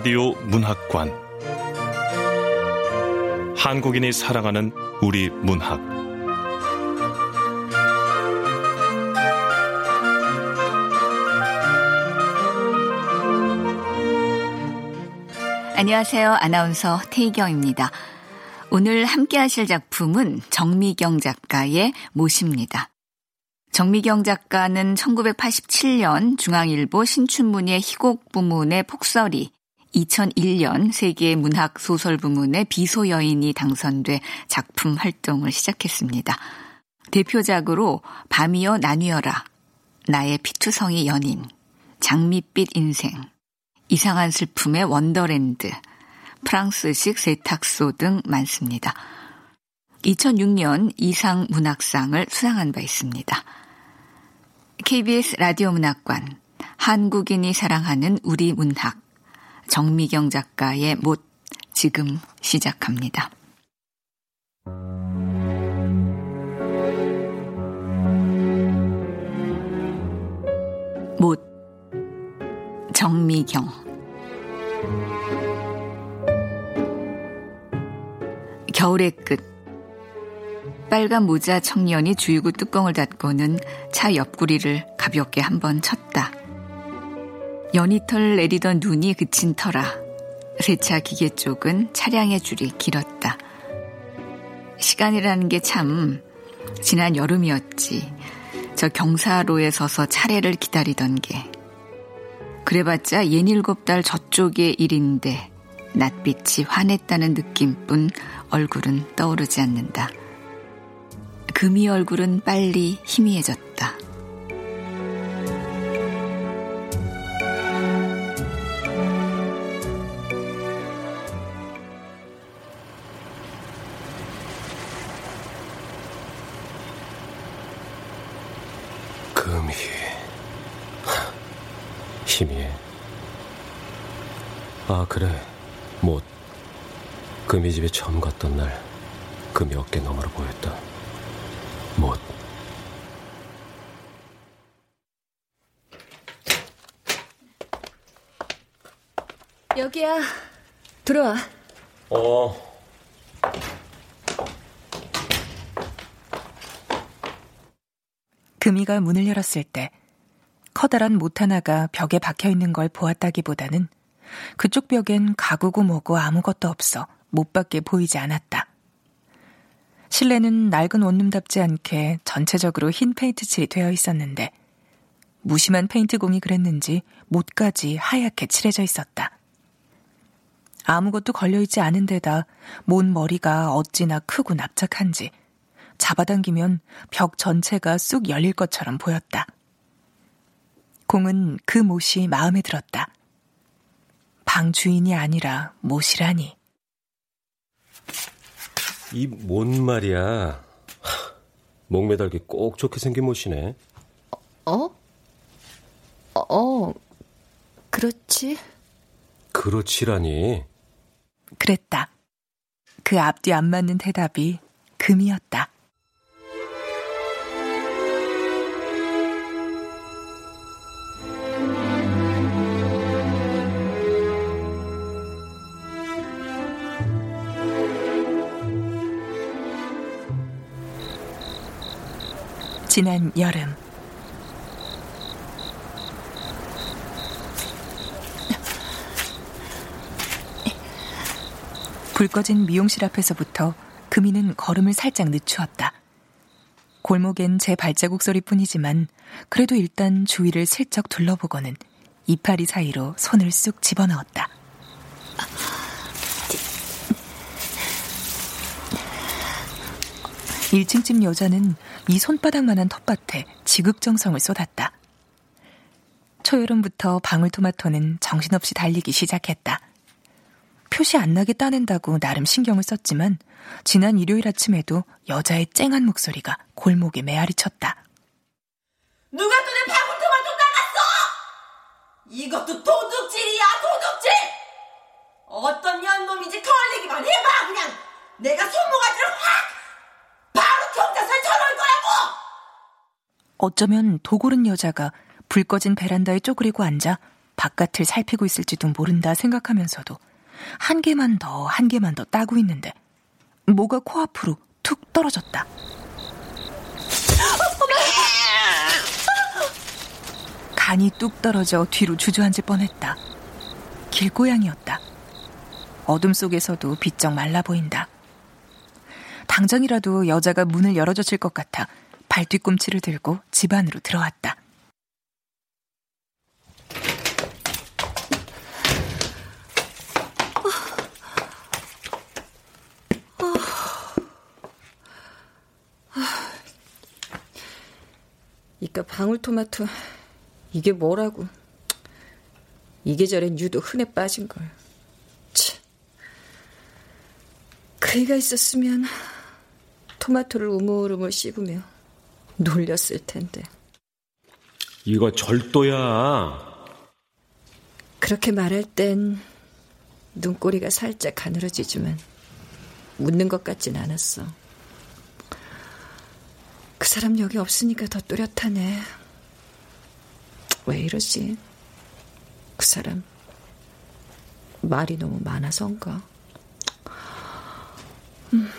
라디오 문학관 한국인이 사랑하는 우리 문학 안녕하세요. 아나운서 태희경입니다. 오늘 함께 하실 작품은 정미경 작가의 모십니다. 정미경 작가는 1987년 중앙일보 신춘문예 희곡 부문의 폭설이 2001년 세계 문학 소설 부문의 비소 여인이 당선돼 작품 활동을 시작했습니다. 대표작으로 밤이여 나뉘어라, 나의 피투성이 연인, 장밋빛 인생, 이상한 슬픔의 원더랜드, 프랑스식 세탁소 등 많습니다. 2006년 이상 문학상을 수상한 바 있습니다. KBS 라디오 문학관, 한국인이 사랑하는 우리 문학, 정미경 작가의 못, 지금 시작합니다. 못, 정미경. 겨울의 끝. 빨간 모자 청년이 주유구 뚜껑을 닫고는 차 옆구리를 가볍게 한번 쳤다. 연이털 내리던 눈이 그친 터라 세차 기계 쪽은 차량의 줄이 길었다. 시간이라는 게 참 지난 여름이었지. 저 경사로에 서서 차례를 기다리던 게. 그래봤자 예닐곱 달 저쪽의 일인데 낯빛이 환했다는 느낌뿐 얼굴은 떠오르지 않는다. 금이 얼굴은 빨리 희미해졌다. 그래 못 금이 집에 처음 갔던 날 금이 어깨 너머로 보였다. 못 여기야. 들어와. 어. 금이가 문을 열었을 때 커다란 못 하나가 벽에 박혀 있는 걸 보았다기보다는 그쪽 벽엔 가구고 뭐고 아무것도 없어 못 밖에 보이지 않았다. 실내는 낡은 원룸답지 않게 전체적으로 흰 페인트 칠이 되어 있었는데 무심한 페인트공이 그랬는지 못까지 하얗게 칠해져 있었다. 아무것도 걸려있지 않은 데다 몬 머리가 어찌나 크고 납작한지 잡아당기면 벽 전체가 쑥 열릴 것처럼 보였다. 공은 그 못이 마음에 들었다. 방 주인이 아니라 못이라니. 이 뭔 말이야. 목매달기 꼭 좋게 생긴 못이네. 어? 어, 그렇지. 그렇지라니. 그랬다. 그 앞뒤 안 맞는 대답이 금이었다. 지난 여름 불 꺼진 미용실 앞에서부터 금이는 걸음을 살짝 늦추었다. 골목엔 제 발자국 소리뿐이지만 그래도 일단 주위를 슬쩍 둘러보고는 이파리 사이로 손을 쑥 집어넣었다. 1층 집 여자는 이 손바닥만한 텃밭에 지극정성을 쏟았다. 초여름부터 방울토마토는 정신없이 달리기 시작했다. 표시 안 나게 따낸다고 나름 신경을 썼지만 지난 일요일 아침에도 여자의 쨍한 목소리가 골목에 메아리 쳤다. 누가 또 내 방울토마토 나갔어! 이것도 도둑질이야 도둑질! 어떤 년놈인지 걸리기만 해봐 그냥 내가 손모가지를 확 바로 경찰서에 전화할 거라고! 어쩌면 도고른 여자가 불 꺼진 베란다에 쪼그리고 앉아 바깥을 살피고 있을지도 모른다 생각하면서도 한 개만 더, 한 개만 더 따고 있는데 뭐가 코앞으로 툭 떨어졌다. 간이 뚝 떨어져 뒤로 주저앉을 뻔했다. 길고양이였다. 어둠 속에서도 비쩍 말라 보인다. 당장이라도 여자가 문을 열어줬을 것 같아 발뒤꿈치를 들고 집 안으로 들어왔다. 이까 방울토마토 이게 뭐라고? 이 계절엔 유독 흔해 빠진 걸. 참. 그이가 있었으면 토마토를 우물우물 씹으며 놀렸을 텐데. 이거 절도야. 그렇게 말할 땐 눈꼬리가 살짝 가늘어지지만 웃는 것 같진 않았어. 그 사람 여기 없으니까 더 또렷하네. 왜 이러지? 그 사람 말이 너무 많아서인가? 음.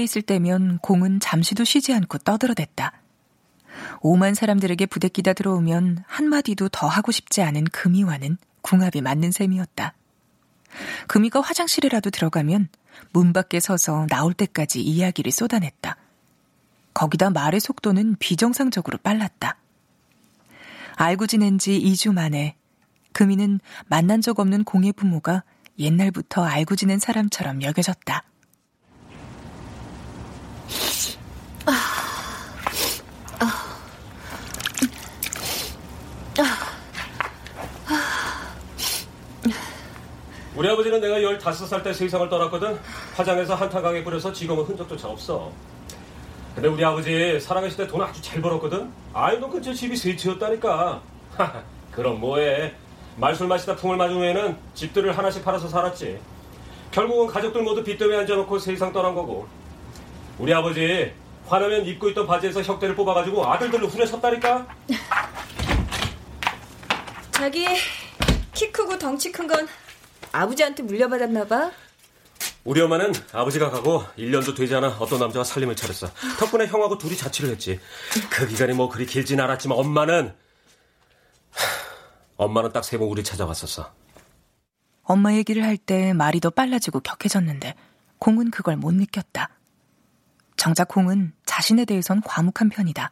함께 있을 때면 공은 잠시도 쉬지 않고 떠들어댔다. 오만 사람들에게 부대끼다 들어오면 한마디도 더 하고 싶지 않은 금이와는 궁합이 맞는 셈이었다. 금이가 화장실이라도 들어가면 문 밖에 서서 나올 때까지 이야기를 쏟아냈다. 거기다 말의 속도는 비정상적으로 빨랐다. 알고 지낸 지 2주 만에 금이는 만난 적 없는 공의 부모가 옛날부터 알고 지낸 사람처럼 여겨졌다. 우리 아버지는 내가 15살 때 세상을 떠났거든. 화장해서 한탄강에 뿌려서 지금은 흔적조차 없어. 근데 우리 아버지 살아계실 때돈 아주 잘 벌었거든. 아이도 근처 집이 세 채였다니까. 그럼 뭐해. 말술 마시다 풍을 맞은 후에는 집들을 하나씩 팔아서 살았지. 결국은 가족들 모두 빚 때문에 앉아놓고 세상 떠난 거고. 우리 아버지 화나면 입고 있던 바지에서 혁대를 뽑아가지고 아들들로 후려쳤다니까. 자기 키 크고 덩치 큰 건 아버지한테 물려받았나 봐. 우리 엄마는 아버지가 가고 1년도 되지 않아 어떤 남자가 살림을 차렸어. 덕분에 형하고 둘이 자취를 했지. 그 기간이 뭐 그리 길진 않았지만 엄마는 엄마는 딱 세 번 우리 찾아왔었어. 엄마 얘기를 할 때 말이 더 빨라지고 격해졌는데 공은 그걸 못 느꼈다. 정작 공은 자신에 대해선 과묵한 편이다.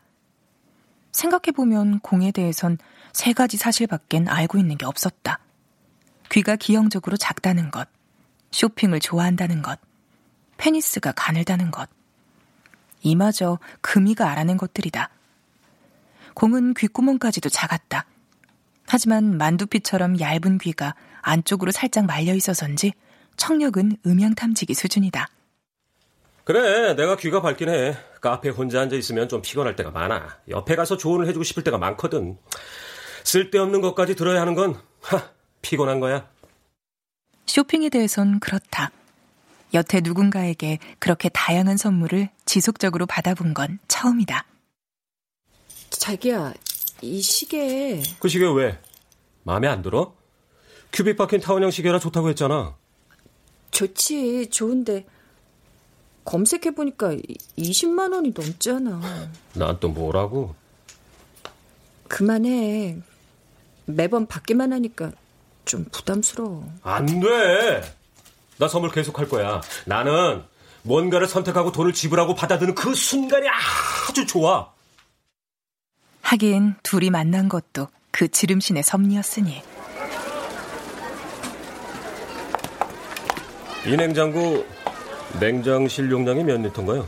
생각해보면 공에 대해선 세 가지 사실밖엔 알고 있는 게 없었다. 귀가 기형적으로 작다는 것, 쇼핑을 좋아한다는 것, 페니스가 가늘다는 것. 이마저 금이가 알아낸 것들이다. 공은 귓구멍까지도 작았다. 하지만 만두피처럼 얇은 귀가 안쪽으로 살짝 말려 있어서인지 청력은 음향 탐지기 수준이다. 그래, 내가 귀가 밝긴 해. 카페에 혼자 앉아 있으면 좀 피곤할 때가 많아. 옆에 가서 조언을 해주고 싶을 때가 많거든. 쓸데없는 것까지 들어야 하는 건, 하, 피곤한 거야. 쇼핑에 대해선 그렇다. 여태 누군가에게 그렇게 다양한 선물을 지속적으로 받아본 건 처음이다. 자기야, 이 시계. 그 시계 왜? 마음에 안 들어? 큐빅 박힌 타원형 시계라 좋다고 했잖아. 좋지, 좋은데. 검색해 보니까 20만 원이 넘잖아. 난 또 뭐라고? 그만해. 매번 받기만 하니까 좀 부담스러워. 안 돼! 나 선물 계속 할 거야. 나는 뭔가를 선택하고 돈을 지불하고 받아드는 그 순간이 아주 좋아. 하긴 둘이 만난 것도 그 지름신의 섭리였으니. 이 냉장고 냉장실 용량이 몇 리터인가요?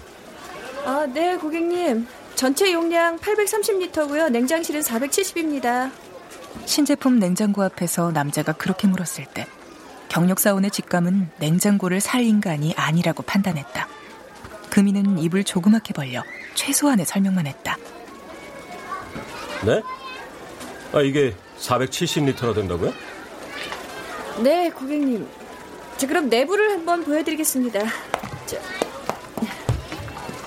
아, 네, 고객님. 전체 용량 830리터고요. 냉장실은 470입니다. 신제품 냉장고 앞에서 남자가 그렇게 물었을 때 경력사원의 직감은 냉장고를 살 인간이 아니라고 판단했다. 금이는 입을 조그맣게 벌려 최소한의 설명만 했다. 네? 아, 이게 470리터나 된다고요? 네, 고객님. 자, 그럼 내부를 한번 보여드리겠습니다. 자,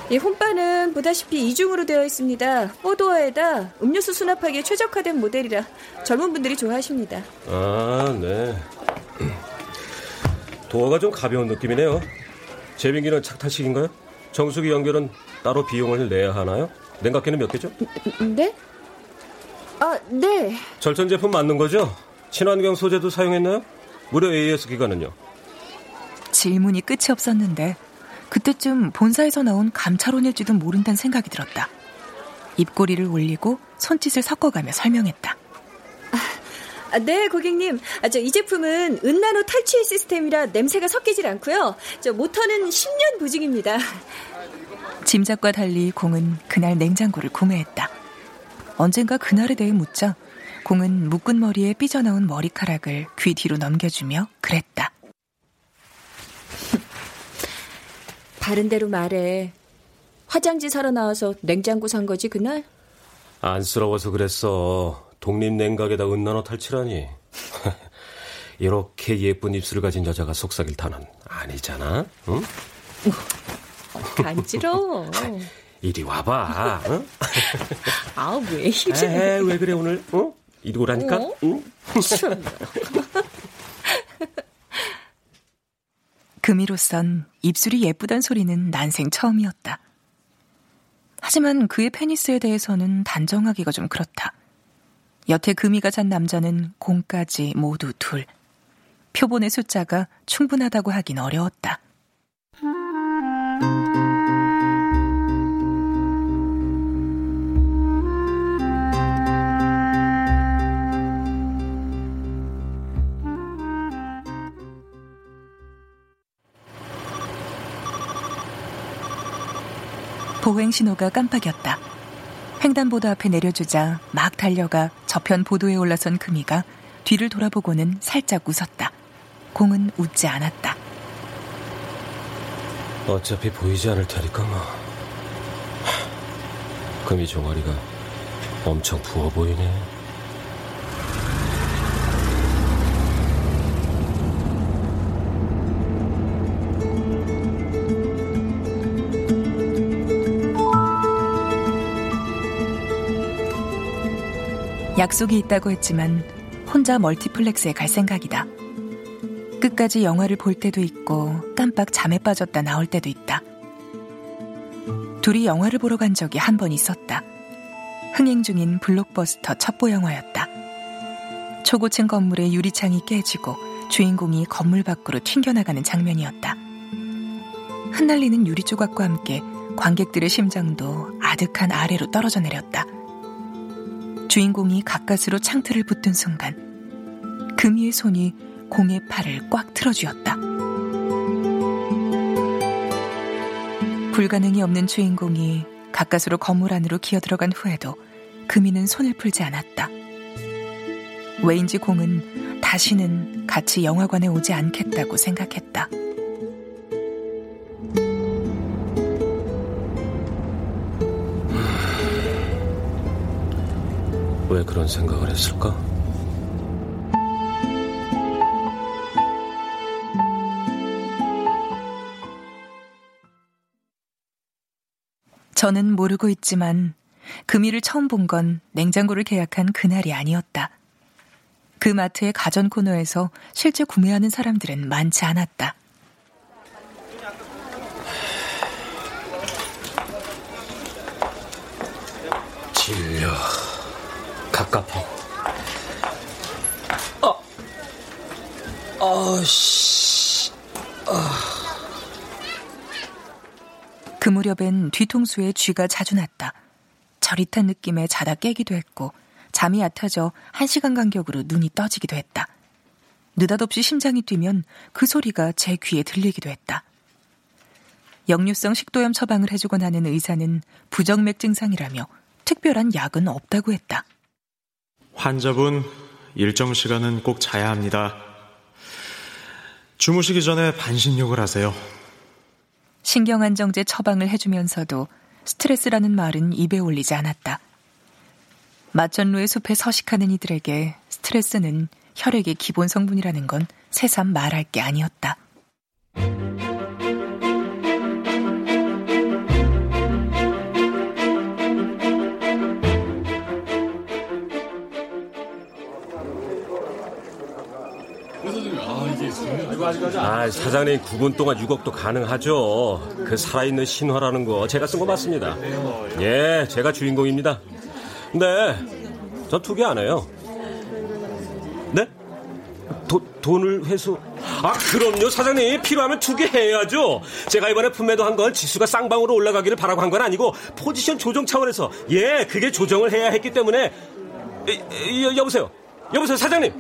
이 홈바는 보다시피 이중으로 되어 있습니다. 포도어에다 음료수 수납하기에 최적화된 모델이라 젊은 분들이 좋아하십니다. 아, 네. 도어가 좀 가벼운 느낌이네요. 제빙기는 착타식인가요? 정수기 연결은 따로 비용을 내야 하나요? 냉각기는 몇 개죠? 네? 아, 네. 절전 제품 맞는 거죠? 친환경 소재도 사용했나요? 무료 AS 기간은요? 질문이 끝이 없었는데 그때쯤 본사에서 나온 감찰원일지도 모른다는 생각이 들었다. 입꼬리를 올리고 손짓을 섞어가며 설명했다. 아, 네, 고객님. 아, 저 이 제품은 은나노 탈취 시스템이라 냄새가 섞이질 않고요. 저 모터는 10년 보증입니다. 짐작과 달리 공은 그날 냉장고를 구매했다. 언젠가 그날에 대해 묻자 공은 묶은 머리에 삐져나온 머리카락을 귀 뒤로 넘겨주며 그랬다. 바른 대로 말해. 화장지 사러 나와서 냉장고 산 거지, 그날? 안쓰러워서 그랬어. 독립냉각에다 은나노 탈취라니. 이렇게 예쁜 입술을 가진 여자가 속삭일 타는 아니잖아. 응? 간지러워. 이리 와봐. 응? 아, 왜 이래? 에이, 왜 그래 오늘? 어? 이리 오라니까. 어? 응? 금이로선 입술이 예쁘단 소리는 난생 처음이었다. 하지만 그의 페니스에 대해서는 단정하기가 좀 그렇다. 여태 금이가 잔 남자는 공까지 모두 둘. 표본의 숫자가 충분하다고 하긴 어려웠다. 보행 신호가 깜빡였다. 횡단보도 앞에 내려주자 막 달려가 저편 보도에 올라선 금이가 뒤를 돌아보고는 살짝 웃었다. 공은 웃지 않았다. 어차피 보이지 않을 테니까 뭐. 금이 종아리가 엄청 부어 보이네. 약속이 있다고 했지만 혼자 멀티플렉스에 갈 생각이다. 끝까지 영화를 볼 때도 있고 깜빡 잠에 빠졌다 나올 때도 있다. 둘이 영화를 보러 간 적이 한 번 있었다. 흥행 중인 블록버스터 첩보 영화였다. 초고층 건물의 유리창이 깨지고 주인공이 건물 밖으로 튕겨나가는 장면이었다. 흩날리는 유리 조각과 함께 관객들의 심장도 아득한 아래로 떨어져 내렸다. 주인공이 가까스로 창틀을 붙든 순간 금이의 손이 공의 팔을 꽉 틀어쥐었다. 불가능이 없는 주인공이 가까스로 건물 안으로 기어들어간 후에도 금이는 손을 풀지 않았다. 왜인지 공은 다시는 같이 영화관에 오지 않겠다고 생각했다. 왜 그런 생각을 했을까? 저는 모르고 있지만 금이를 처음 본 건 냉장고를 계약한 그날이 아니었다. 그 마트의 가전 코너에서 실제 구매하는 사람들은 많지 않았다. 질려. 갑갑하고. 아, 아씨. 아. 그 무렵엔 뒤통수에 쥐가 자주 났다. 저릿한 느낌에 자다 깨기도 했고 잠이 얕아져 한 시간 간격으로 눈이 떠지기도 했다. 느닷없이 심장이 뛰면 그 소리가 제 귀에 들리기도 했다. 역류성 식도염 처방을 해주고 나는 의사는 부정맥 증상이라며 특별한 약은 없다고 했다. 환자분, 일정 시간은 꼭 자야 합니다. 주무시기 전에 반신욕을 하세요. 신경안정제 처방을 해주면서도 스트레스라는 말은 입에 올리지 않았다. 마천루의 숲에 서식하는 이들에게 스트레스는 혈액의 기본 성분이라는 건 새삼 말할 게 아니었다. 아, 사장님 9분 동안 6억도 가능하죠. 그 살아있는 신화라는 거 제가 쓴 거 맞습니다. 예, 제가 주인공입니다. 근데 전 투기 안 해요. 네? 도, 돈을 회수? 아, 그럼요, 사장님. 필요하면 투기해야죠. 제가 이번에 품매도 한 건 지수가 쌍방으로 올라가기를 바라고 한 건 아니고 포지션 조정 차원에서 예, 그게 조정을 해야 했기 때문에 에, 에, 여보세요. 여보세요. 사장님.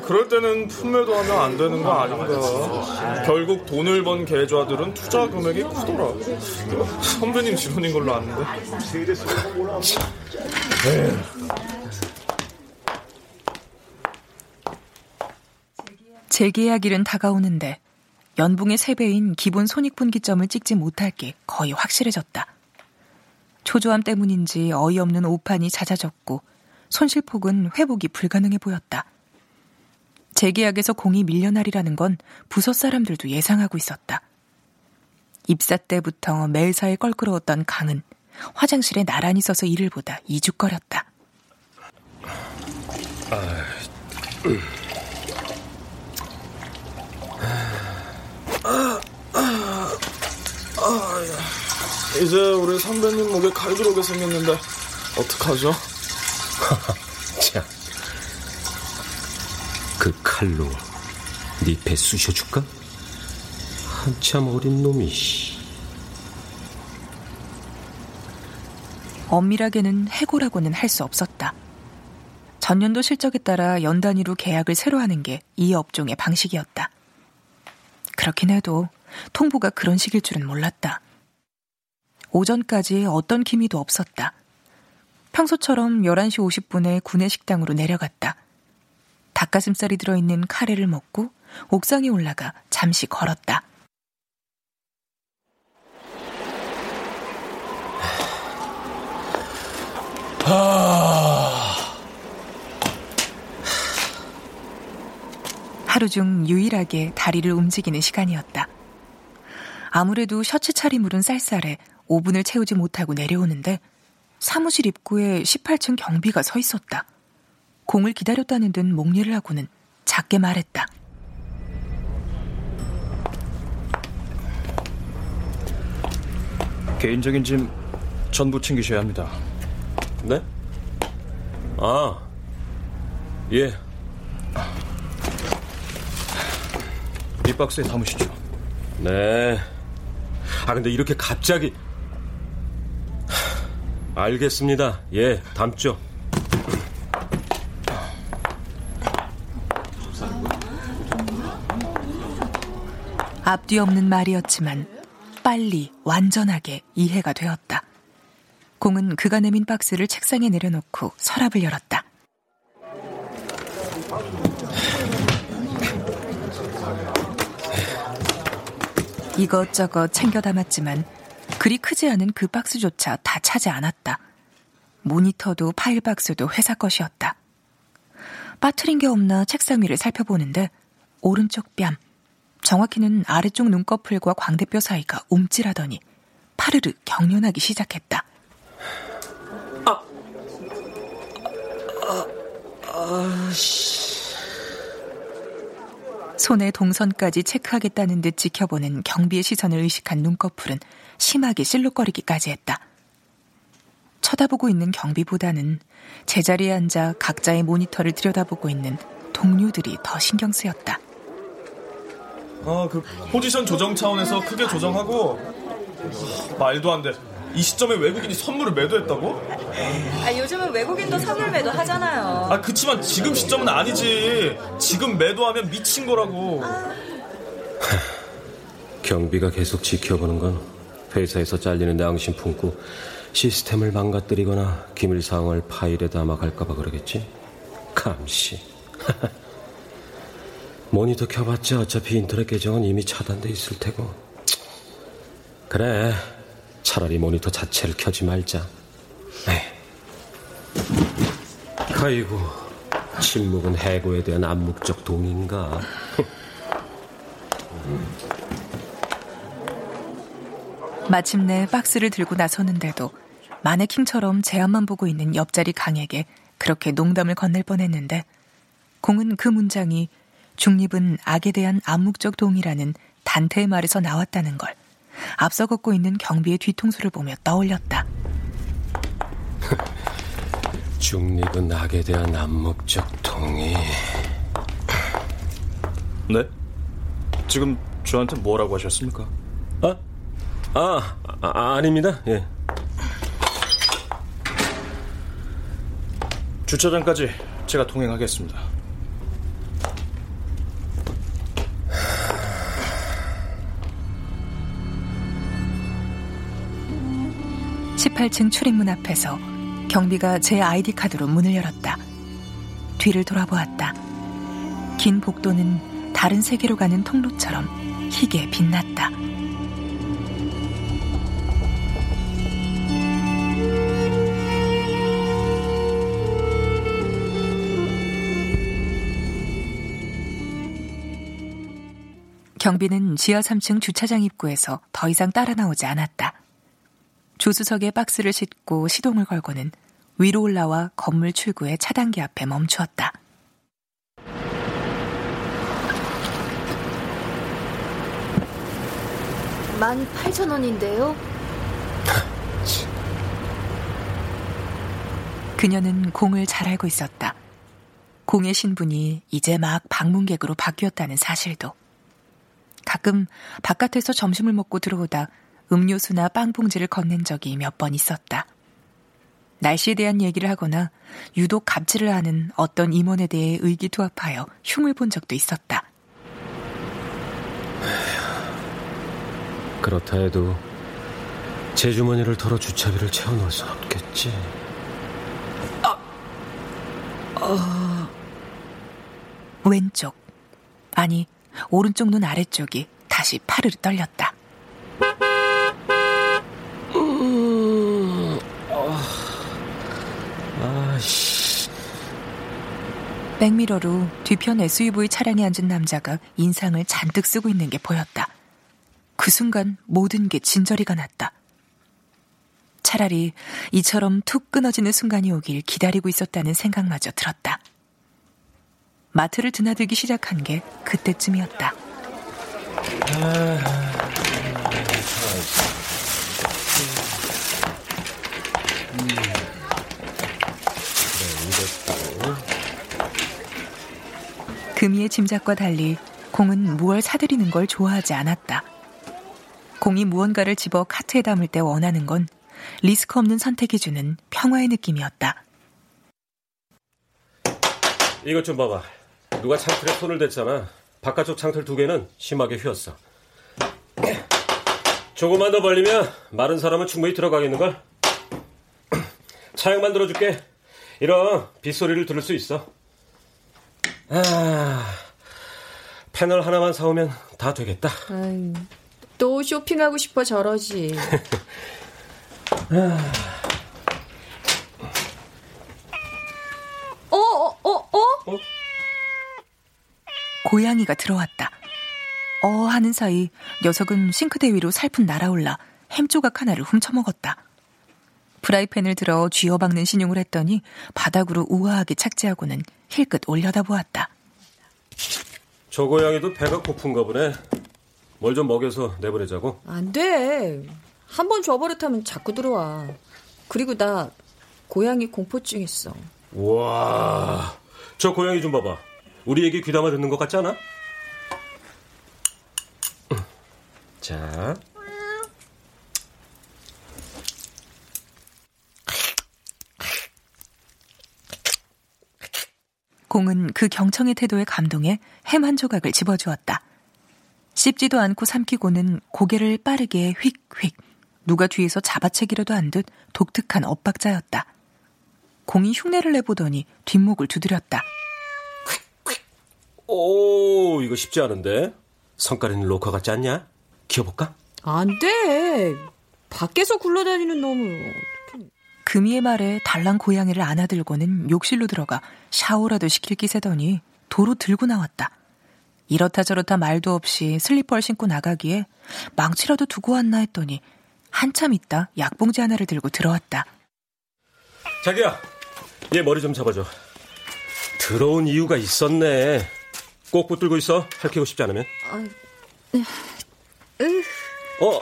그럴 때는 품매도 하면 안 되는 거 아닌가. 결국 돈을 번 계좌들은 투자 금액이 크더라. 선배님 지분인 걸로 아는데. 재계약일은 다가오는데 연봉의 3배인 기본 손익분기점을 찍지 못할 게 거의 확실해졌다. 초조함 때문인지 어이없는 오판이 잦아졌고 손실폭은 회복이 불가능해 보였다. 재계약에서 공이 밀려나리라는 건 부서 사람들도 예상하고 있었다. 입사 때부터 매일사에 껄끄러웠던 강은 화장실에 나란히 서서 일을 보다 이죽거렸다. 이제 우리 선배님 목에 칼 들어오게 생겼는데 어떡하죠? 자, 그 칼로 네 배 쑤셔줄까? 한참 어린 놈이. 씨. 엄밀하게는 해고라고는 할 수 없었다. 전년도 실적에 따라 연 단위로 계약을 새로 하는 게 이 업종의 방식이었다. 그렇긴 해도 통보가 그런 식일 줄은 몰랐다. 오전까지 어떤 기미도 없었다. 평소처럼 11시 50분에 구내 식당으로 내려갔다. 닭가슴살이 들어있는 카레를 먹고 옥상에 올라가 잠시 걸었다. 하루 중 유일하게 다리를 움직이는 시간이었다. 아무래도 셔츠 차림으로는 쌀쌀해 5분을 채우지 못하고 내려오는데 사무실 입구에 18층 경비가 서 있었다. 공을 기다렸다는 듯 목례를 하고는 작게 말했다. 개인적인 짐 전부 챙기셔야 합니다. 네? 아, 예. 이 박스에 담으시죠. 네. 아, 근데 이렇게 갑자기. 하, 알겠습니다. 예, 담죠. 앞뒤 없는 말이었지만 빨리 완전하게 이해가 되었다. 공은 그가 내민 박스를 책상에 내려놓고 서랍을 열었다. 이것저것 챙겨 담았지만 그리 크지 않은 그 박스조차 다 차지 않았다. 모니터도 파일 박스도 회사 것이었다. 빠트린 게 없나 책상 위를 살펴보는데 오른쪽 뺨, 정확히는 아래쪽 눈꺼풀과 광대뼈 사이가 움찔하더니 파르르 경련하기 시작했다. 아, 아, 아, 씨. 손의 동선까지 체크하겠다는 듯 지켜보는 경비의 시선을 의식한 눈꺼풀은 심하게 실룩거리기까지 했다. 쳐다보고 있는 경비보다는 제자리에 앉아 각자의 모니터를 들여다보고 있는 동료들이 더 신경 쓰였다. 아, 그 포지션 조정 차원에서 크게 조정하고 말도 안 돼. 이 시점에 외국인이 선물을 매도했다고? 아, 요즘은 외국인도 선물 매도 하잖아요. 아, 그치만 지금 시점은 아니지. 지금 매도하면 미친 거라고. 경비가 계속 지켜보는 건 회사에서 잘리는 낭심 품고 시스템을 망가뜨리거나 기밀 사항을 파일에 담아 갈까봐 그러겠지. 감시. 모니터 켜봤자 어차피 인터넷 계정은 이미 차단돼 있을 테고. 그래. 차라리 모니터 자체를 켜지 말자. 에이. 아이고, 침묵은 해고에 대한 암묵적 동의인가? 마침내 박스를 들고 나서는데도 마네킹처럼 제 앞만 보고 있는 옆자리 강에게 그렇게 농담을 건넬 뻔했는데 공은 그 문장이 중립은 악에 대한 암묵적 동의라는 단테의 말에서 나왔다는 걸 앞서 걷고 있는 경비의 뒤통수를 보며 떠올렸다. 중립은 악에 대한 암묵적 동의. 네? 지금 저한테 뭐라고 하셨습니까? 아? 아, 아 아닙니다. 예. 주차장까지 제가 동행하겠습니다. 18층 출입문 앞에서 경비가 제 아이디 카드로 문을 열었다. 뒤를 돌아보았다. 긴 복도는 다른 세계로 가는 통로처럼 희게 빛났다. 경비는 지하 3층 주차장 입구에서 더 이상 따라 나오지 않았다. 조수석에 박스를 싣고 시동을 걸고는 위로 올라와 건물 출구의 차단기 앞에 멈추었다. 만 팔천 원인데요. 그녀는 공을 잘 알고 있었다. 공의 신분이 이제 막 방문객으로 바뀌었다는 사실도. 가끔 바깥에서 점심을 먹고 들어오다 음료수나 빵 봉지를 건넨 적이 몇 번 있었다. 날씨에 대한 얘기를 하거나 유독 갑질을 하는 어떤 임원에 대해 의기투합하여 흉을 본 적도 있었다. 그렇다 해도 제 주머니를 털어 주차비를 채워넣을 순 없겠지. 아, 어... 왼쪽, 아니 오른쪽 눈 아래쪽이 다시 파르르 떨렸다. 음, 어, 아씨. 백미러로 뒤편 SUV 차량에 앉은 남자가 인상을 잔뜩 쓰고 있는 게 보였다. 그 순간 모든 게 진저리가 났다. 차라리 이처럼 툭 끊어지는 순간이 오길 기다리고 있었다는 생각마저 들었다. 마트를 드나들기 시작한 게 그때쯤이었다. 금이의 짐작과 달리 공은 무얼 사들이는 걸 좋아하지 않았다. 공이 무언가를 집어 카트에 담을 때 원하는 건 리스크 없는 선택이 주는 평화의 느낌이었다. 이것 좀 봐봐. 누가 창틀에 손을 댔잖아. 바깥쪽 창틀 두 개는 심하게 휘었어. 조금만 더 벌리면 마른 사람은 충분히 들어가겠는걸? 차양 만들어줄게. 이런 빗소리를 들을 수 있어. 아, 패널 하나만 사오면 다 되겠다. 아유, 또 쇼핑하고 싶어 저러지. 어, 어, 어, 어? 고양이가 들어왔다. 어 하는 사이 녀석은 싱크대 위로 살푼 날아올라 햄 조각 하나를 훔쳐먹었다. 프라이팬을 들어 쥐어박는 신용을 했더니 바닥으로 우아하게 착지하고는 힐끗 올려다보았다. 저 고양이도 배가 고픈가 보네. 뭘 좀 먹여서 내보내자고. 안 돼. 한 번 줘버릇하면 자꾸 들어와. 그리고 나 고양이 공포증 있어. 와, 저 고양이 좀 봐봐. 우리 얘기 귀담아 듣는 것 같지 않아? 자. 공은 그 경청의 태도에 감동해 햄 한 조각을 집어주었다. 씹지도 않고 삼키고는 고개를 빠르게 휙휙 누가 뒤에서 잡아채기라도 한 듯 독특한 엇박자였다. 공이 흉내를 내보더니 뒷목을 두드렸다. 오, 이거 쉽지 않은데. 성깔있는 로커 같지 않냐? 키워볼까? 안 돼. 밖에서 굴러다니는 놈을. 금이의 말에 달랑 고양이를 안아들고는 욕실로 들어가 샤워라도 시킬 기세더니 도로 들고 나왔다. 이렇다 저렇다 말도 없이 슬리퍼를 신고 나가기에 망치라도 두고 왔나 했더니 한참 있다 약봉지 하나를 들고 들어왔다. 자기야, 얘 머리 좀 잡아줘. 들어온 이유가 있었네. 꼭 붙들고 있어. 할퀴고 싶지 않으면. 어?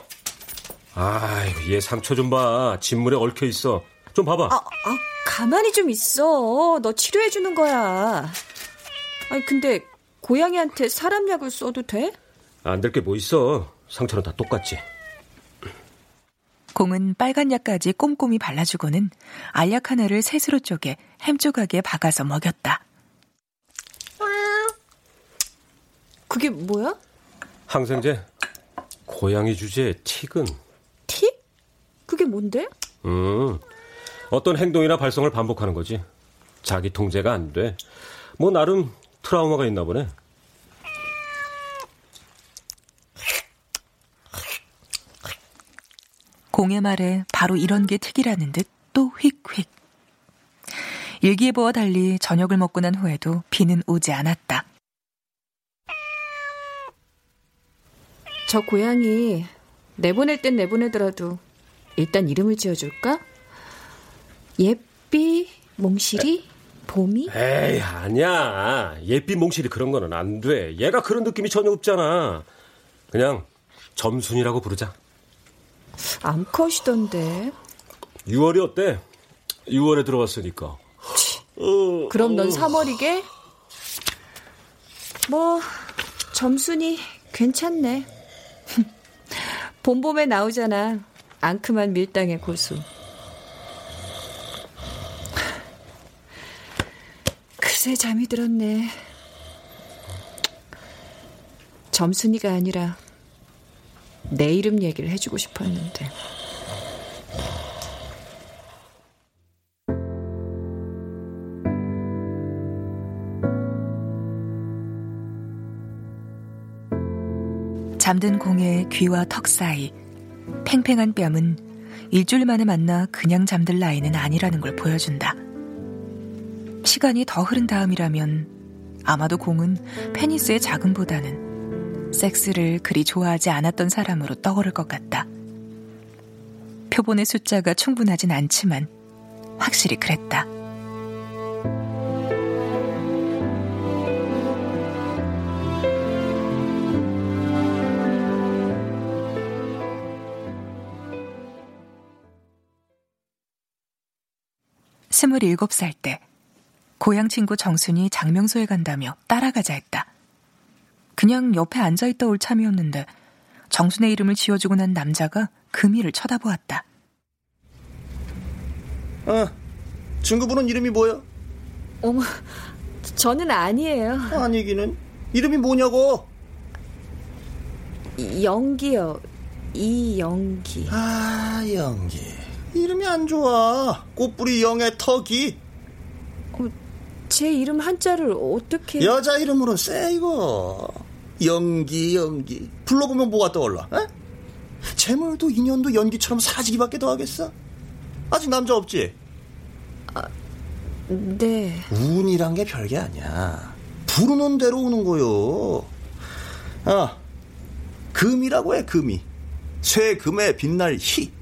아이고, 얘 상처 좀 봐. 진물에 얽혀 있어. 좀 봐봐. 아, 아, 가만히 좀 있어. 너 치료해주는 거야. 아니, 근데 고양이한테 사람 약을 써도 돼? 안 될 게 뭐 있어. 상처는 다 똑같지. 공은 빨간 약까지 꼼꼼히 발라주고는 알약 하나를 셋으로 쪼개 햄 조각에 박아서 먹였다. 그게 뭐야? 항생제. 고양이 주제에 틱은. 틱? 그게 뭔데? 음. 어떤 행동이나 발성을 반복하는 거지. 자기 통제가 안 돼. 뭐 나름 트라우마가 있나 보네. 공의 말에 바로 이런 게 특이라는 듯 또 휙휙. 일기예보와 달리 저녁을 먹고 난 후에도 비는 오지 않았다. 저 고양이 내보낼 땐 내보내더라도 일단 이름을 지어줄까? 예삐, 몽실이, 봄이? 에이, 아니야. 예삐 몽실이 그런 거는 안 돼. 얘가 그런 느낌이 전혀 없잖아. 그냥 점순이라고 부르자. 암컷이던데. 6월이 어때? 6월에 들어왔으니까. 어, 그럼 넌 3월이게? 뭐, 점순이 괜찮네. 봄봄에 나오잖아. 앙큼한 밀당의 고수. 그새 잠이 들었네. 점순이가 아니라 내 이름 얘기를 해주고 싶었는데. 잠든 공의 귀와 턱 사이 팽팽한 뺨은 일주일 만에 만나 그냥 잠들 나이는 아니라는 걸 보여준다. 시간이 더 흐른 다음이라면 아마도 공은 페니스의 자금보다는 섹스를 그리 좋아하지 않았던 사람으로 떠오를 것 같다. 표본의 숫자가 충분하진 않지만 확실히 그랬다. 스물일곱 살 때, 고향 친구 정순이 장명소에 간다며 따라가자 했다. 그냥 옆에 앉아있다 올 참이었는데, 정순의 이름을 지어주고 난 남자가 금이를 쳐다보았다. 아, 친구분은 이름이 뭐야? 어머, 저는 아니에요. 아니기는. 이름이 뭐냐고? 연기요. 이연기. 아, 연기. 이름이 안 좋아. 꽃뿌리 영의 턱이. 어, 제 이름 한자를 어떻게. 여자 이름으로 쎄, 이거. 연기, 연기. 불러보면 뭐가 떠올라? 에? 재물도 인연도 연기처럼 사지기밖에 더 하겠어? 아직 남자 없지? 아, 네. 운이란 게 별게 아니야. 부르는 대로 오는 거요. 아, 금이라고 해, 금이. 쇠 금에 빛날 희.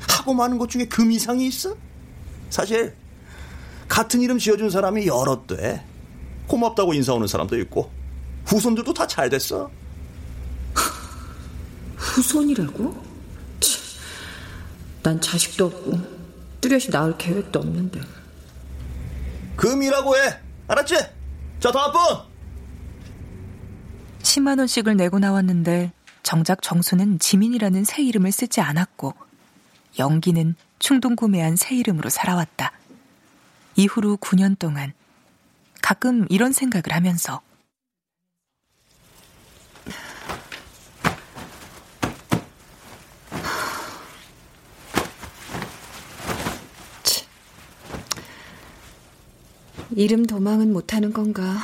하고 많은 것 중에 금 이상이 있어? 사실 같은 이름 지어준 사람이 여럿 돼. 고맙다고 인사 오는 사람도 있고 후손들도 다 잘 됐어. 후손이라고? 난 자식도 없고 뚜렷이 낳을 계획도 없는데. 금이라고 해. 알았지? 자, 다음 분. 10만 원씩을 내고 나왔는데 정작 정수는 지민이라는 새 이름을 쓰지 않았고 연기는 충동 구매한 새 이름으로 살아왔다. 이후로 9년 동안 가끔 이런 생각을 하면서 이름 도망은 못하는 건가?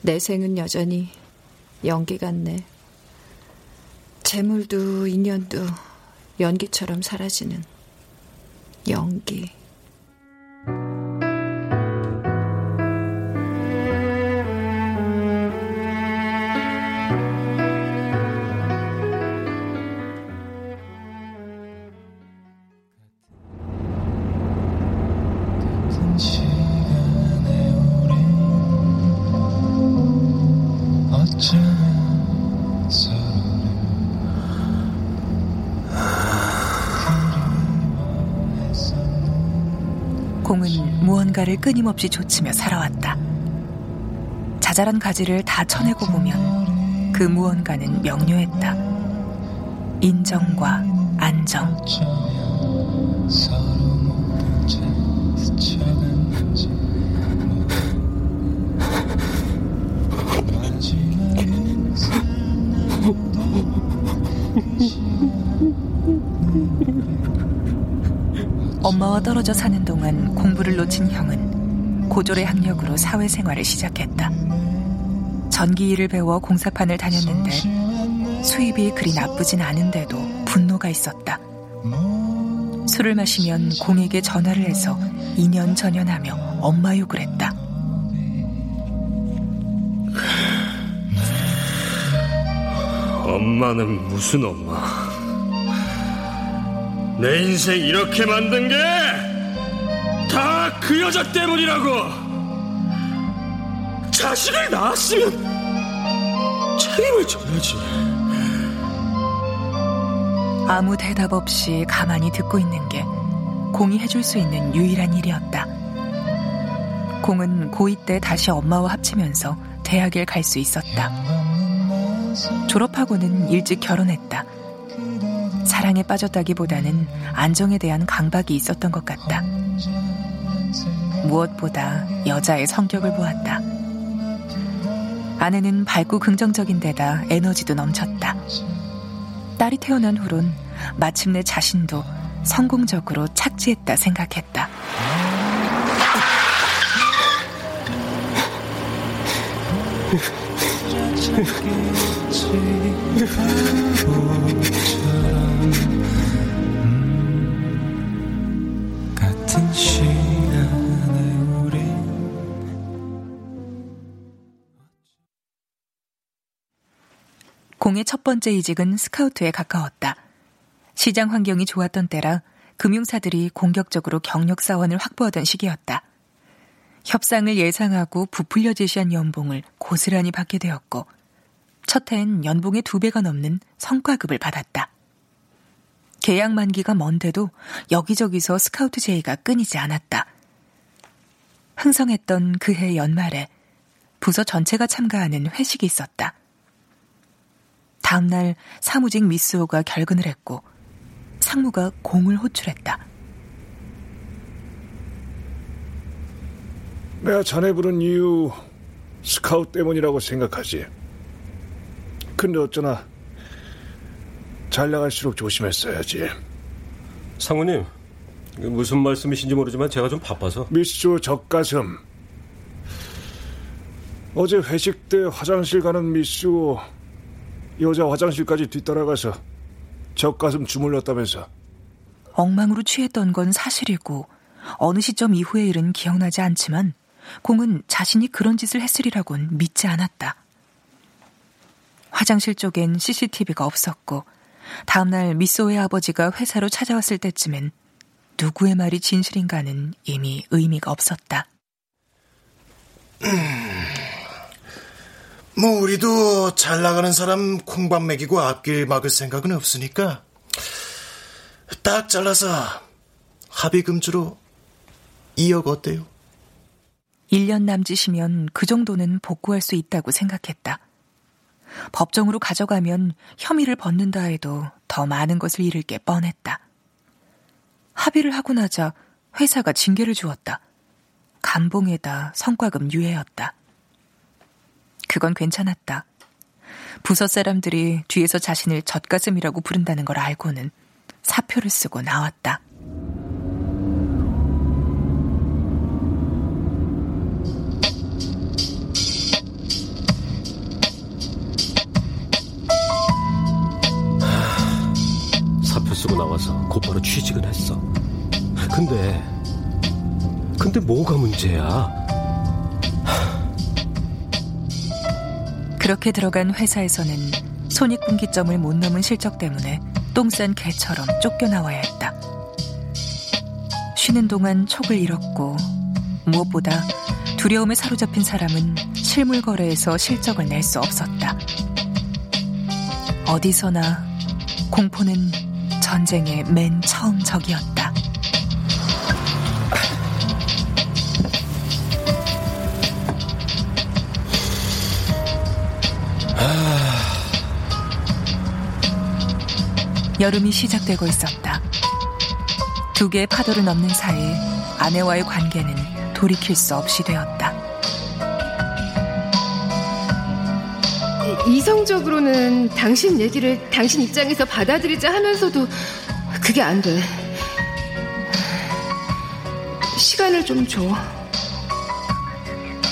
내 생은 여전히 연기 같네. 재물도 인연도 연기처럼 사라지는 연기. 무언가를 끊임없이 조치며 살아왔다. 자잘한 가지를 다 쳐내고 보면 그 무언가는 명료했다. 인정과 안정. 엄마와 떨어져 사는 동안 공부를 놓친 형은 고졸의 학력으로 사회생활을 시작했다. 전기 일을 배워 공사판을 다녔는데 수입이 그리 나쁘진 않은데도 분노가 있었다. 술을 마시면 공에게 전화를 해서 인연전연하며 엄마 욕을 했다. 엄마는 무슨 엄마? 내 인생 이렇게 만든 게 다 그 여자 때문이라고! 자식을 낳았으면 책임을 져야지. 아무 대답 없이 가만히 듣고 있는 게 공이 해줄 수 있는 유일한 일이었다. 공은 고2 때 다시 엄마와 합치면서 대학을 갈수 있었다. 졸업하고는 일찍 결혼했다. 사랑에 빠졌다기보다는 안정에 대한 강박이 있었던 것 같다. 무엇보다 여자의 성격을 보았다. 아내는 밝고 긍정적인 데다 에너지도 넘쳤다. 딸이 태어난 후론 마침내 자신도 성공적으로 착지했다 생각했다. 공의 첫 번째 이직은 스카우트에 가까웠다. 시장 환경이 좋았던 때라 금융사들이 공격적으로 경력 사원을 확보하던 시기였다. 협상을 예상하고 부풀려 제시한 연봉을 고스란히 받게 되었고 첫 해엔 연봉의 두 배가 넘는 성과급을 받았다. 계약 만기가 먼데도 여기저기서 스카우트 제의가 끊이지 않았다. 흥성했던 그해 연말에 부서 전체가 참가하는 회식이 있었다. 다음날 사무직 미스오가 결근을 했고 상무가 공을 호출했다. 내가 자네 부른 이유 스카우트 때문이라고 생각하지. 근데 어쩌나 잘 나갈수록 조심했어야지. 상무님, 무슨 말씀이신지 모르지만 제가 좀 바빠서. 미스조 젖가슴. 어제 회식 때 화장실 가는 미스조 여자 화장실까지 뒤따라가서 젖가슴 주물렀다면서. 엉망으로 취했던 건 사실이고 어느 시점 이후의 일은 기억나지 않지만 공은 자신이 그런 짓을 했으리라곤 믿지 않았다. 화장실 쪽엔 CCTV가 없었고 다음날 미소의 아버지가 회사로 찾아왔을 때쯤엔 누구의 말이 진실인가는 이미 의미가 없었다. 뭐 우리도 잘 나가는 사람 콩밥 먹이고 앞길 막을 생각은 없으니까 딱 잘라서 합의금주로 2억 어때요? 1년 남짓이면 그 정도는 복구할 수 있다고 생각했다. 법정으로 가져가면 혐의를 벗는다 해도 더 많은 것을 잃을 게 뻔했다. 합의를 하고 나자 회사가 징계를 주었다. 감봉에다 성과금 유예였다. 그건 괜찮았다. 부서 사람들이 뒤에서 자신을 젖가슴이라고 부른다는 걸 알고는 사표를 쓰고 나왔다. 쓰고 나와서 곧바로 취직은 했어. 근데 근데 뭐가 문제야? 그렇게 들어간 회사에서는 손익분기점을 못 넘은 실적 때문에 똥싼 개처럼 쫓겨나와야 했다. 쉬는 동안 촉을 잃었고 무엇보다 두려움에 사로잡힌 사람은 실물 거래에서 실적을 낼 수 없었다. 어디서나 공포는 전쟁의 맨 처음 적이었다. 여름이 시작되고 있었다. 두 개의 파도를 넘는 사이 아내와의 관계는 돌이킬 수 없이 되었다. 이성적으로는 당신 얘기를 당신 입장에서 받아들이자 하면서도 그게 안 돼. 시간을 좀 줘.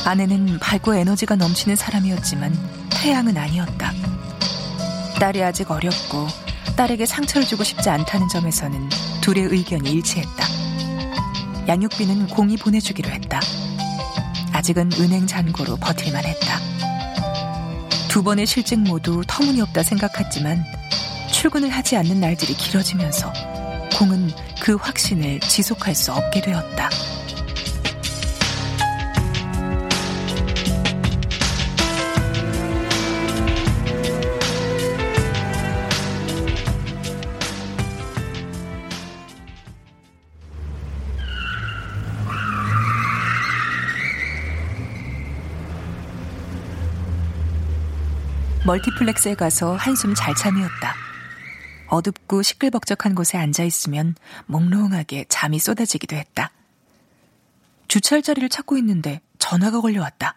아내는 밝고 에너지가 넘치는 사람이었지만 태양은 아니었다. 딸이 아직 어렸고 딸에게 상처를 주고 싶지 않다는 점에서는 둘의 의견이 일치했다. 양육비는 공이 보내주기로 했다. 아직은 은행 잔고로 버틸만 했다. 두 번의 실직 모두 터무니없다 생각했지만 출근을 하지 않는 날들이 길어지면서 공은 그 확신을 지속할 수 없게 되었다. 멀티플렉스에 가서 한숨 잘 참이었다. 어둡고 시끌벅적한 곳에 앉아 있으면 몽롱하게 잠이 쏟아지기도 했다. 주차할 자리를 찾고 있는데 전화가 걸려왔다.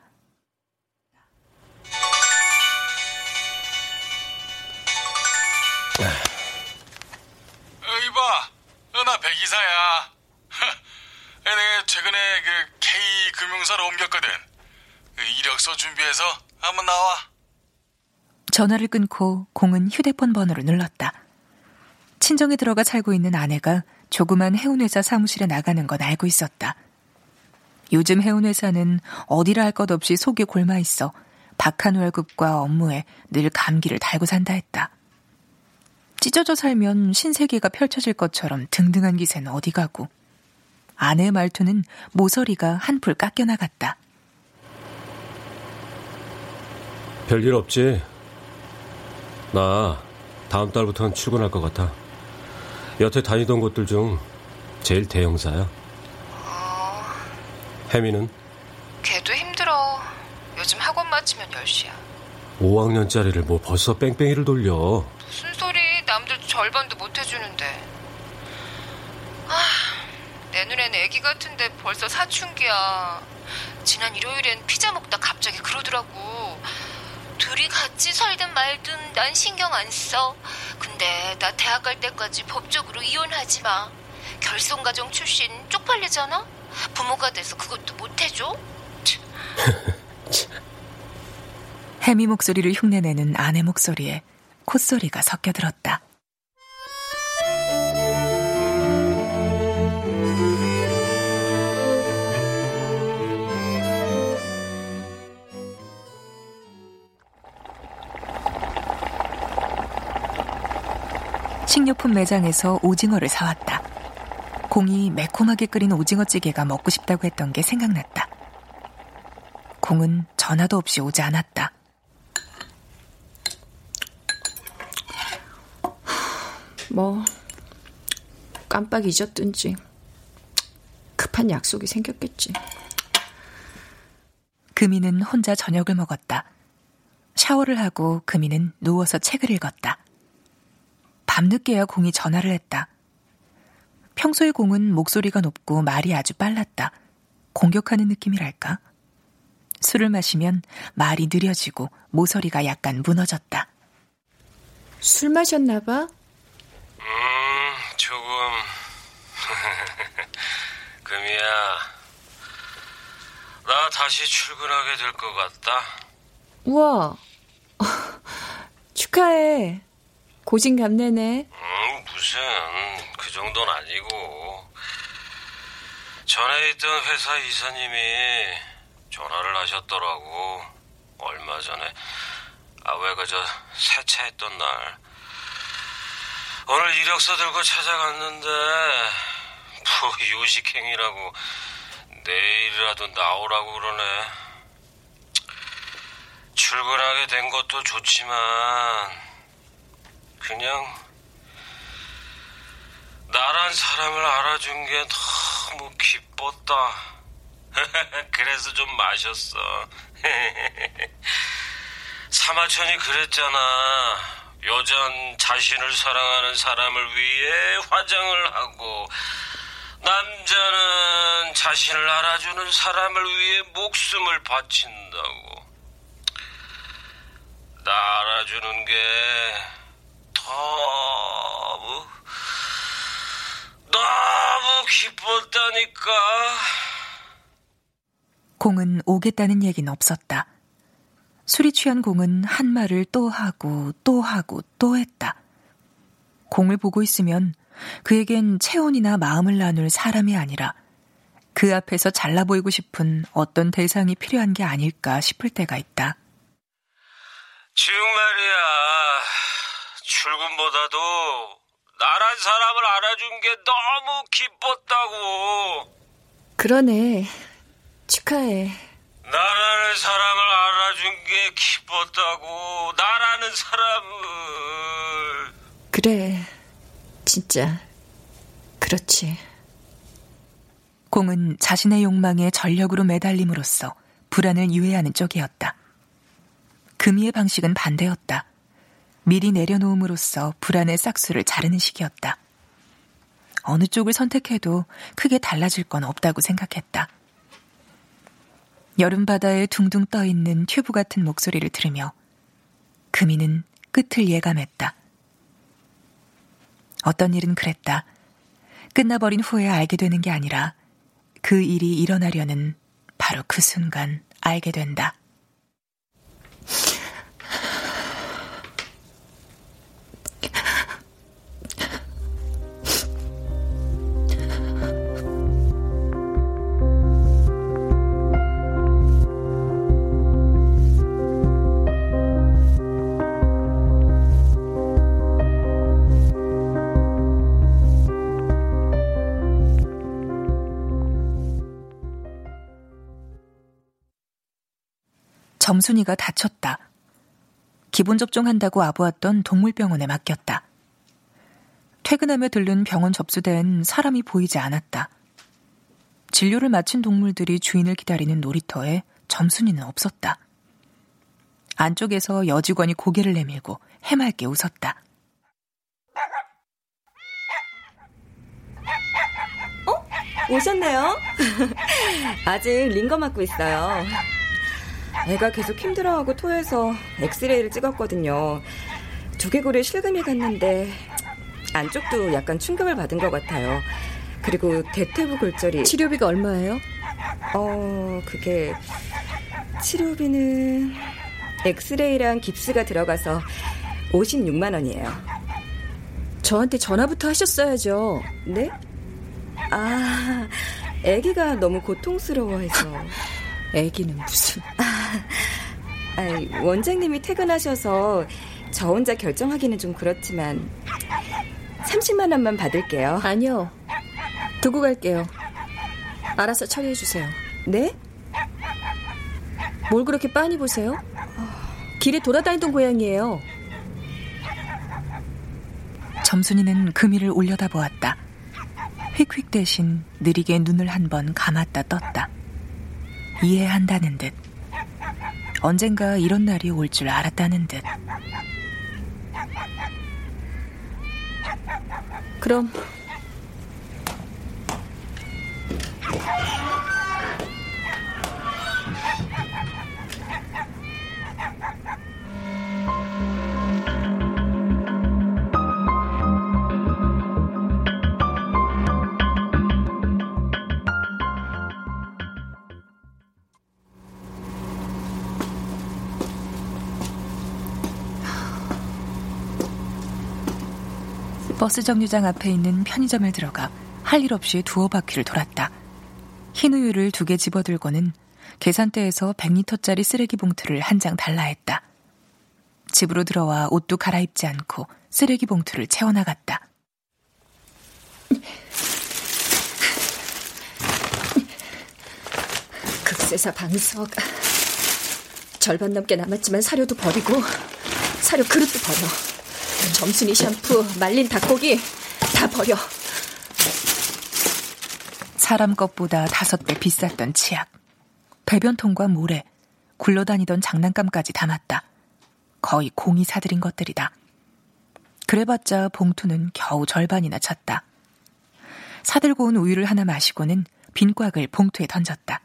어, 이봐, 어, 나 백이사야. 내가 최근에 그 K 금융사로 옮겼거든. 그 이력서 준비해서 한번 나와. 전화를 끊고 공은 휴대폰 번호를 눌렀다. 친정에 들어가 살고 있는 아내가 조그만 해운회사 사무실에 나가는 건 알고 있었다. 요즘 해운회사는 어디라 할 것 없이 속이 골마 있어 박한 월급과 업무에 늘 감기를 달고 산다 했다. 찢어져 살면 신세계가 펼쳐질 것처럼 등등한 기세는 어디 가고 아내의 말투는 모서리가 한풀 깎여나갔다. 별일 없지? 나 다음 달부터는 출근할 것 같아. 여태 다니던 곳들 중 제일 대형사야. 혜미는 걔도 힘들어. 요즘 학원 마치면 10시야. 5학년짜리를 뭐 벌써 뺑뺑이를 돌려. 무슨 소리? 남들 절반도 못 해주는데. 아, 내 눈엔 애기 같은데 벌써 사춘기야. 지난 일요일엔 피자 먹다 갑자기 그러더라고. 둘이 같이 살든 말든 난 신경 안 써. 근데 나 대학 갈 때까지 법적으로 이혼하지 마. 결손 가정 출신 쪽팔리잖아? 부모가 돼서 그것도 못 해줘? 해미 목소리를 흉내내는 아내 목소리에 콧소리가 섞여 들었다. 식료품 매장에서 오징어를 사왔다. 공이 매콤하게 끓인 오징어찌개가 먹고 싶다고 했던 게 생각났다. 공은 전화도 없이 오지 않았다. 뭐 깜빡 잊었든지 급한 약속이 생겼겠지. 금이는 혼자 저녁을 먹었다. 샤워를 하고 금이는 누워서 책을 읽었다. 밤늦게야 공이 전화를 했다. 평소의 공은 목소리가 높고 말이 아주 빨랐다. 공격하는 느낌이랄까? 술을 마시면 말이 느려지고 모서리가 약간 무너졌다. 술 마셨나 봐? 음, 조금. 금이야, 나 다시 출근하게 될 것 같다. 우와, 축하해. 고진감래네. 음, 무슨 그 정도는 아니고 전에 있던 회사 이사님이 전화를 하셨더라고. 얼마 전에 아왜 그저 세차했던 날 오늘 이력서 들고 찾아갔는데 뭐 요식행위라고 내일이라도 나오라고 그러네. 출근하게 된 것도 좋지만 그냥 나란 사람을 알아준 게 너무 기뻤다. 그래서 좀 마셨어. 사마천이 그랬잖아. 여잔 자신을 사랑하는 사람을 위해 화장을 하고 남자는 자신을 알아주는 사람을 위해 목숨을 바친다고. 나 알아주는 게 너무 너무 기뻤다니까. 공은 오겠다는 얘기는 없었다. 술이 취한 공은 한 말을 또 하고 또 하고 또 했다. 공을 보고 있으면 그에겐 체온이나 마음을 나눌 사람이 아니라 그 앞에서 잘나 보이고 싶은 어떤 대상이 필요한 게 아닐까 싶을 때가 있다. 지금 말이야. 출근보다도 나란 사람을 알아준 게 너무 기뻤다고. 그러네. 축하해. 나라는 사람을 알아준 게 기뻤다고. 나라는 사람을. 그래. 진짜. 그렇지. 공은 자신의 욕망에 전력으로 매달림으로써 불안을 유해하는 쪽이었다. 금이의 방식은 반대였다. 미리 내려놓음으로써 불안의 싹수를 자르는 식이었다. 어느 쪽을 선택해도 크게 달라질 건 없다고 생각했다. 여름바다에 둥둥 떠 있는 튜브 같은 목소리를 들으며 금이는 끝을 예감했다. 어떤 일은 그랬다. 끝나버린 후에 알게 되는 게 아니라 그 일이 일어나려는 바로 그 순간 알게 된다. 점순이가 다쳤다. 기본 접종한다고 아부았던 동물병원에 맡겼다. 퇴근하며 들른 병원 접수대엔 사람이 보이지 않았다. 진료를 마친 동물들이 주인을 기다리는 놀이터에 점순이는 없었다. 안쪽에서 여직원이 고개를 내밀고 해맑게 웃었다. 어? 오셨네요? 아직 링거 맞고 있어요. 애가 계속 힘들어하고 토해서 엑스레이를 찍었거든요. 두개골에 실금이 갔는데 안쪽도 약간 충격을 받은 것 같아요. 그리고 대퇴부 골절이 치료비가 얼마예요? 어, 그게 치료비는 엑스레이랑 깁스가 들어가서 56만 원이에요. 저한테 전화부터 하셨어야죠. 네? 아, 아기가 너무 고통스러워해서. 아기는 무슨? 아이, 원장님이 퇴근하셔서 저 혼자 결정하기는 좀 그렇지만 30만 원만 받을게요. 아니요. 두고 갈게요. 알아서 처리해 주세요. 네? 뭘 그렇게 빤히 보세요? 길에 돌아다니던 고양이에요. 점순이는 금이를 올려다보았다. 휙휙 대신 느리게 눈을 한 번 감았다 떴다. 이해한다는 듯. 언젠가 이런 날이 올 줄 알았다는 듯. 그럼 버스 정류장 앞에 있는 편의점을 들어가 할 일 없이 두어 바퀴를 돌았다. 흰 우유를 두 개 집어들고는 계산대에서 100리터짜리 쓰레기 봉투를 한 장 달라 했다. 집으로 들어와 옷도 갈아입지 않고 쓰레기 봉투를 채워나갔다. 극세사 방석 절반 넘게 남았지만 사료도 버리고 사료 그릇도 버려 점순이 샴푸 말린 닭고기 다 버려. 사람 것보다 다섯 배 비쌌던 치약. 배변통과 모래 굴러다니던 장난감까지 담았다. 거의 공이 사들인 것들이다. 그래봤자 봉투는 겨우 절반이나 찼다. 사들고 온 우유를 하나 마시고는 빈 꽉을 봉투에 던졌다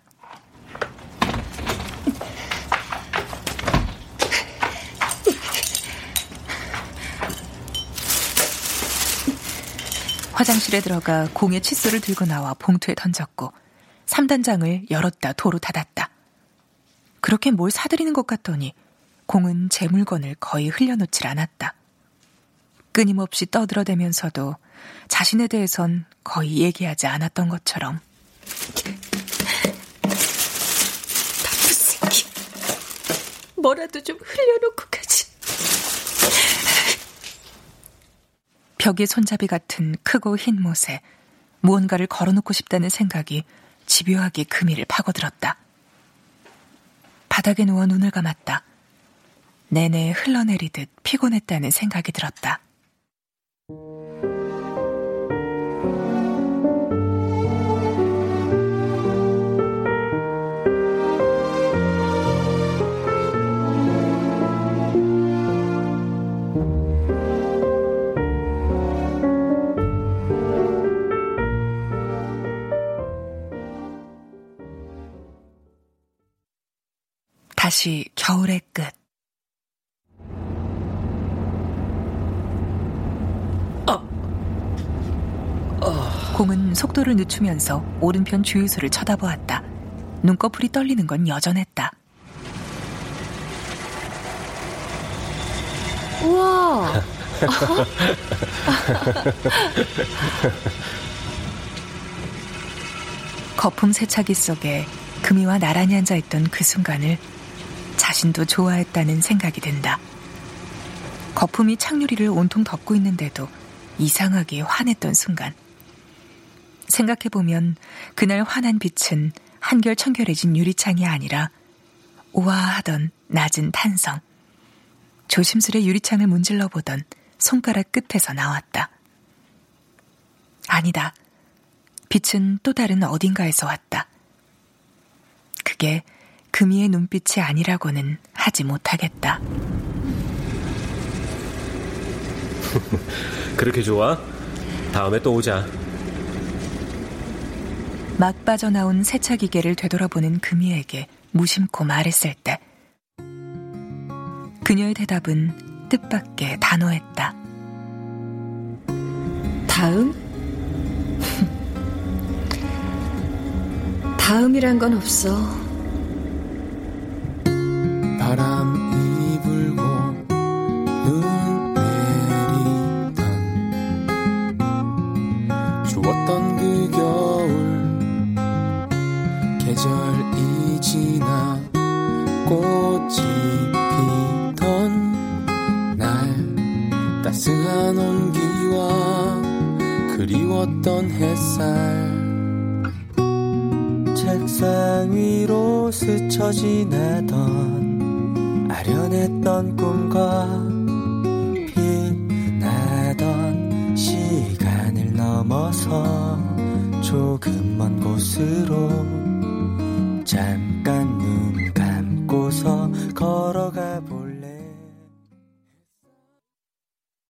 화장실에 들어가 공의 칫솔을 들고 나와 봉투에 던졌고 3단장을 열었다 도로 닫았다. 그렇게 뭘 사들이는 것 같더니 공은 제 물건을 거의 흘려놓질 않았다. 끊임없이 떠들어대면서도 자신에 대해선 거의 얘기하지 않았던 것처럼. 나쁜 새끼. 뭐라도 좀 흘려놓고 가지. 벽의 손잡이 같은 크고 흰 못에 무언가를 걸어놓고 싶다는 생각이 집요하게 금이를 파고들었다. 바닥에 누워 눈을 감았다. 내내 흘러내리듯 피곤했다는 생각이 들었다. 다시 겨울의 끝. 공은 속도를 늦추면서 오른편 주유소를 쳐다보았다. 눈꺼풀이 떨리는 건 여전했다. 우와. 거품 세차기 속에 금이와 나란히 앉아있던 그 순간을 자신도 좋아했다는 생각이 든다. 거품이 창유리를 온통 덮고 있는데도 이상하게 환했던 순간. 생각해보면 그날 환한 빛은 한결 청결해진 유리창이 아니라 우아하던 낮은 탄성. 조심스레 유리창을 문질러 보던 손가락 끝에서 나왔다. 아니다. 빛은 또 다른 어딘가에서 왔다. 그게 금이의 눈빛이 아니라고는 하지 못하겠다. 그렇게 좋아? 다음에 또 오자. 막 빠져나온 세차 기계를 되돌아보는 금이에게 무심코 말했을 때 그녀의 대답은 뜻밖의 단호했다. 다음? 다음이란 건 없어. 바람이 불고 눈 내리던 추웠던 그 겨울 계절이 지나 꽃이 피던 날 따스한 온기와 그리웠던 햇살 책상 위로 스쳐 지나던 아련했던 꿈과 빛나던 시간을 넘어서 조금 먼 곳으로 잠깐 눈 감고서 걸어가 보